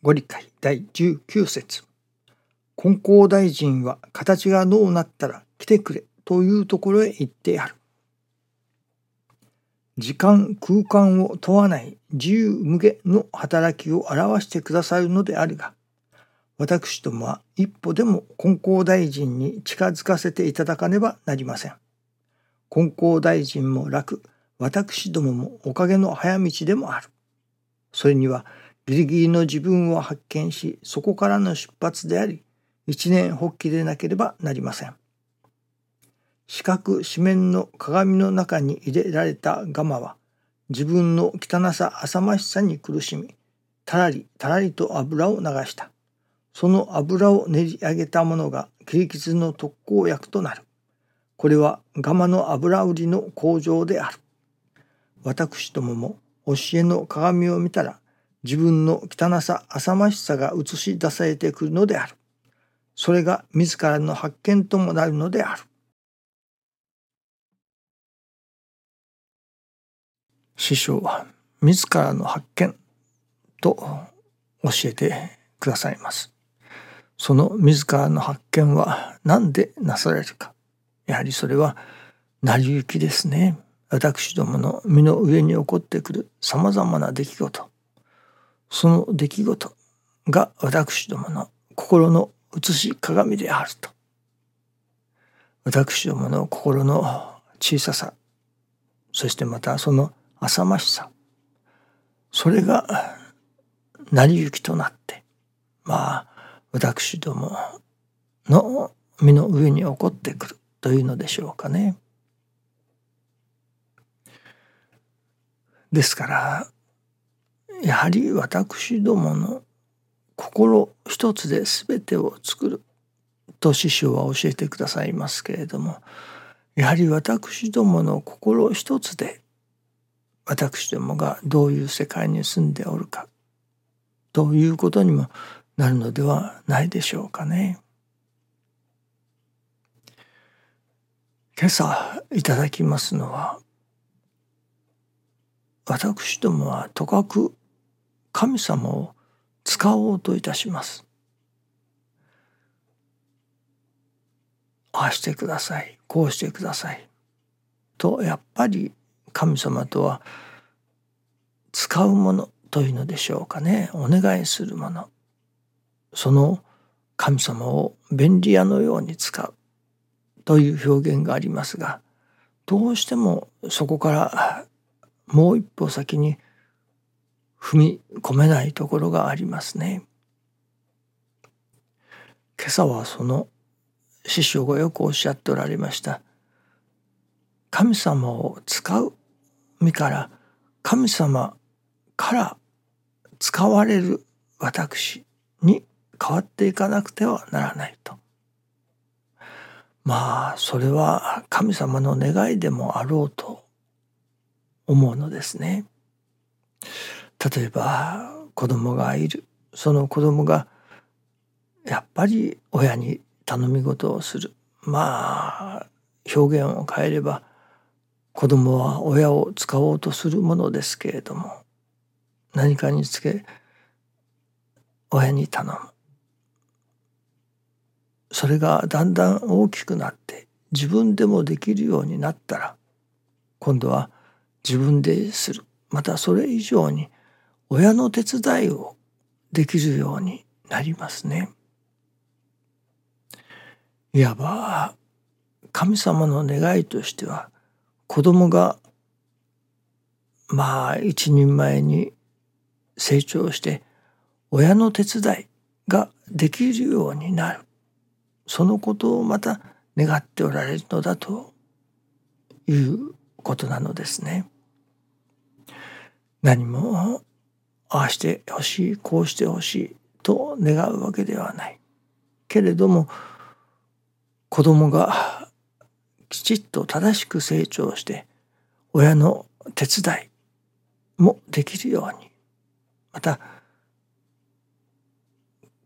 ご理解第19節金光大臣は形がどうなったら来てくれというところへ行ってある。時間空間を問わない自由無下の働きを表してくださるのであるが私どもは一歩でも金光大臣に近づかせていただかねばなりません。金光大臣も楽私どももおかげの早道でもある。それにはギリギリの自分を発見しそこからの出発であり一年発起でなければなりません。四角四面の鏡の中に入れられたガマは自分の汚さ浅ましさに苦しみたらりたらりと油を流した。その油を練り上げたものが切り傷の特効薬となる。これはガマの油売りの工場である。私どもも教えの鏡を見たら自分の汚さ浅ましさが映し出されてくるのであるそれが自らの発見ともなるのである師匠は自らの発見と教えてくださいます。その自らの発見は何でなされるか。やはりそれは成り行きですね。私どもの身の上に起こってくるさまざまな出来事。その出来事が私どもの心の写し鏡であると。私どもの心の小ささ、そしてまたその浅ましさそれが成り行きとなってまあ私どもの身の上に起こってくるというのでしょうかね。ですからやはり私どもの心一つで全てを作ると師匠は教えてくださいますけれどもやはり私どもの心一つで私どもがどういう世界に住んでおるかということにもなるのではないでしょうかね。今朝いただきますのは私どもはとかく神様を使おうといたします。ああしてください。こうしてください。とやっぱり神様とは使うものというのでしょうかね。お願いするもの。その神様を便利屋のように使うという表現がありますがどうしてもそこからもう一歩先に踏み込めないところがありますね。今朝はその師匠がよくおっしゃっておられました神様を使う身から神様から使われる私に変わっていかなくてはならないと。まあそれは神様の願いでもあろうと思うのですね。例えば子供がいる。その子供がやっぱり親に頼み事をする。まあ表現を変えれば子供は親を使おうとするものですけれども何かにつけ親に頼む。それがだんだん大きくなって自分でもできるようになったら今度は自分でする。またそれ以上に親の手伝いをできるようになりますね。いわば神様の願いとしては子供がまあ一人前に成長して親の手伝いができるようになるそのことをまた願っておられるのだということなのですね。何もああしてほしいこうしてほしいと願うわけではない。けれども子供がきちっと正しく成長して親の手伝いもできるようにまた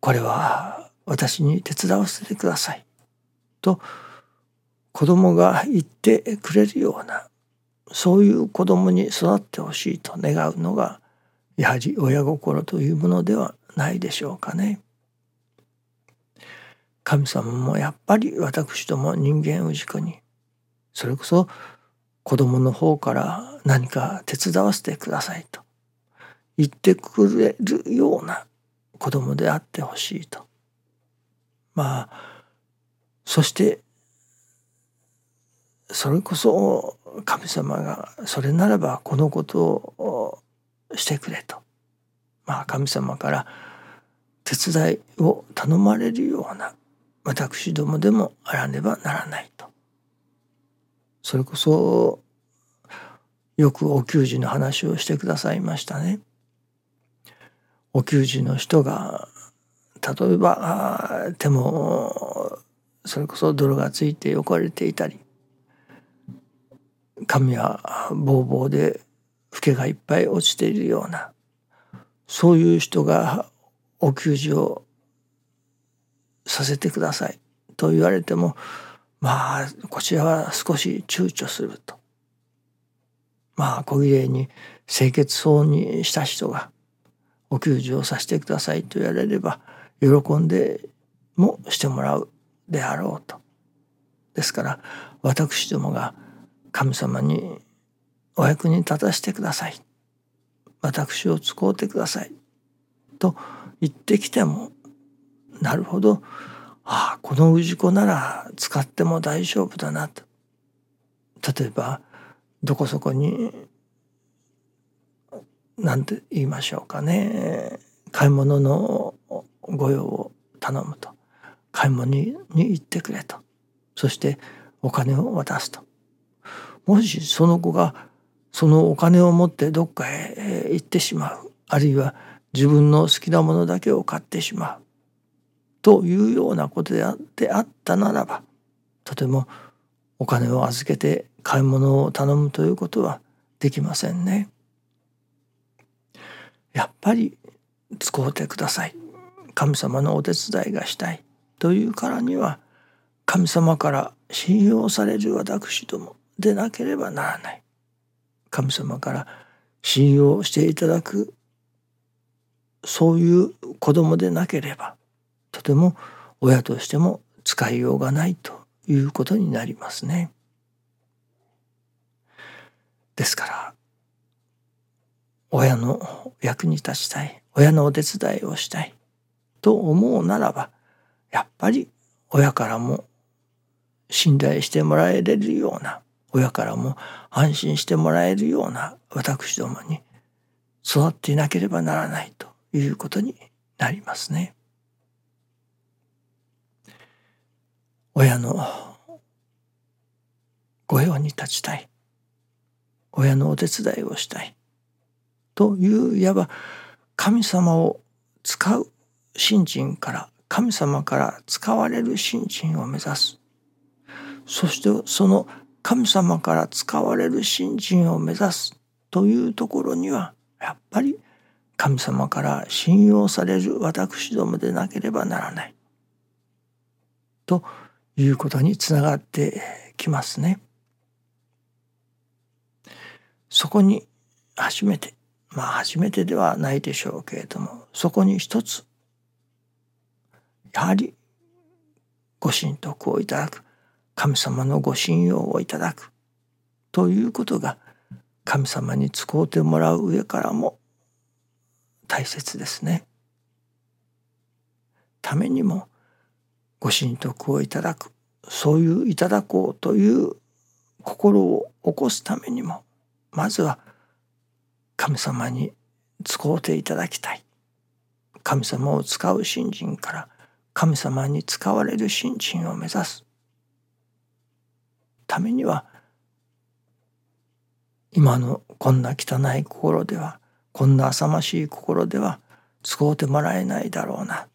これは私に手伝わせてくださいと子供が言ってくれるようなそういう子供に育ってほしいと願うのがやはり親心というものではないでしょうかね。神様もやっぱり私ども人間氏子にそれこそ子供の方から何か手伝わせてくださいと言ってくれるような子供であってほしいと。まあそしてそれこそ神様がそれならばこのことをしてくれと。まあ神様から手伝いを頼まれるような私どもでもあらねばならないと。それこそよくお給仕の話をしてくださいましたね。お給仕の人が例えば手もそれこそ泥がついて汚れていたり髪はぼうぼうで老けがいっぱい落ちているようなそういう人がお給仕をさせてくださいと言われてもまあこちらは少し躊躇すると。まあ小綺麗に清潔そうにした人がお給仕をさせてくださいと言われれば喜んでもしてもらうであろうと。ですから私どもが神様にお役に立たせてください。私を使うてください。と言ってきてもなるほど。ああこの氏子なら使っても大丈夫だなと。例えばどこそこに何て言いましょうかね。買い物の御用を頼むと。買い物に行ってくれと。そしてお金を渡すと。もしその子がそのお金を持ってどっかへ行ってしまう。あるいは自分の好きなものだけを買ってしまう。というようなことであったならばとてもお金を預けて買い物を頼むということはできませんね。やっぱり使うてください。神様のお手伝いがしたい。というからには神様から信用される私どもでなければならない。神様から信用していただくそういう子供でなければとても親としても使いようがないということになりますね。ですから親の役に立ちたい親のお手伝いをしたいと思うならばやっぱり親からも信頼してもらえれるような親からも安心してもらえるような私どもに育っていなければならないということになりますね。親の御用に立ちたい親のお手伝いをしたいといういわば神様を使う信心から神様から使われる信心を目指すそしてその神様から使われる信心を目指すというところにはやっぱり神様から信用される私どもでなければならないということにつながってきますね。そこに初めてまあ初めてではないでしょうけれどもそこに一つやはりご神徳をいただく神様のご信用をいただく。ということが神様に使うてもらう上からも大切ですね。ためにもご神徳をいただく。そういういただこうという心を起こすためにもまずは神様に使うていただきたい。神様を使う信心から神様に使われる信心を目指す。ためには今のこんな汚い心ではこんな浅ましい心では使うてもらえないだろうな。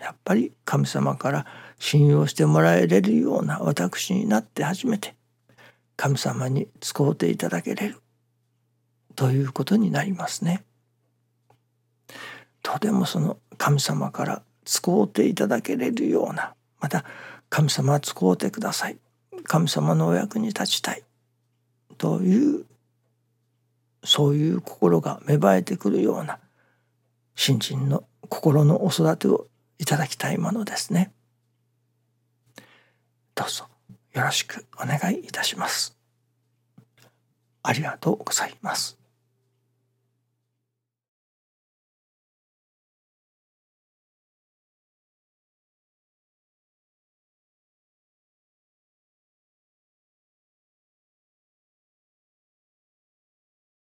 やっぱり神様から信用してもらえれるような私になって初めて神様に使うていただけれる。ということになりますね。とてもその神様から使うていただけれるようなまた神様は使うてください。神様のお役に立ちたいというそういう心が芽生えてくるような新人の心のお育てをいただきたいものですね。どうぞよろしくお願いいたします。ありがとうございます。